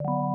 you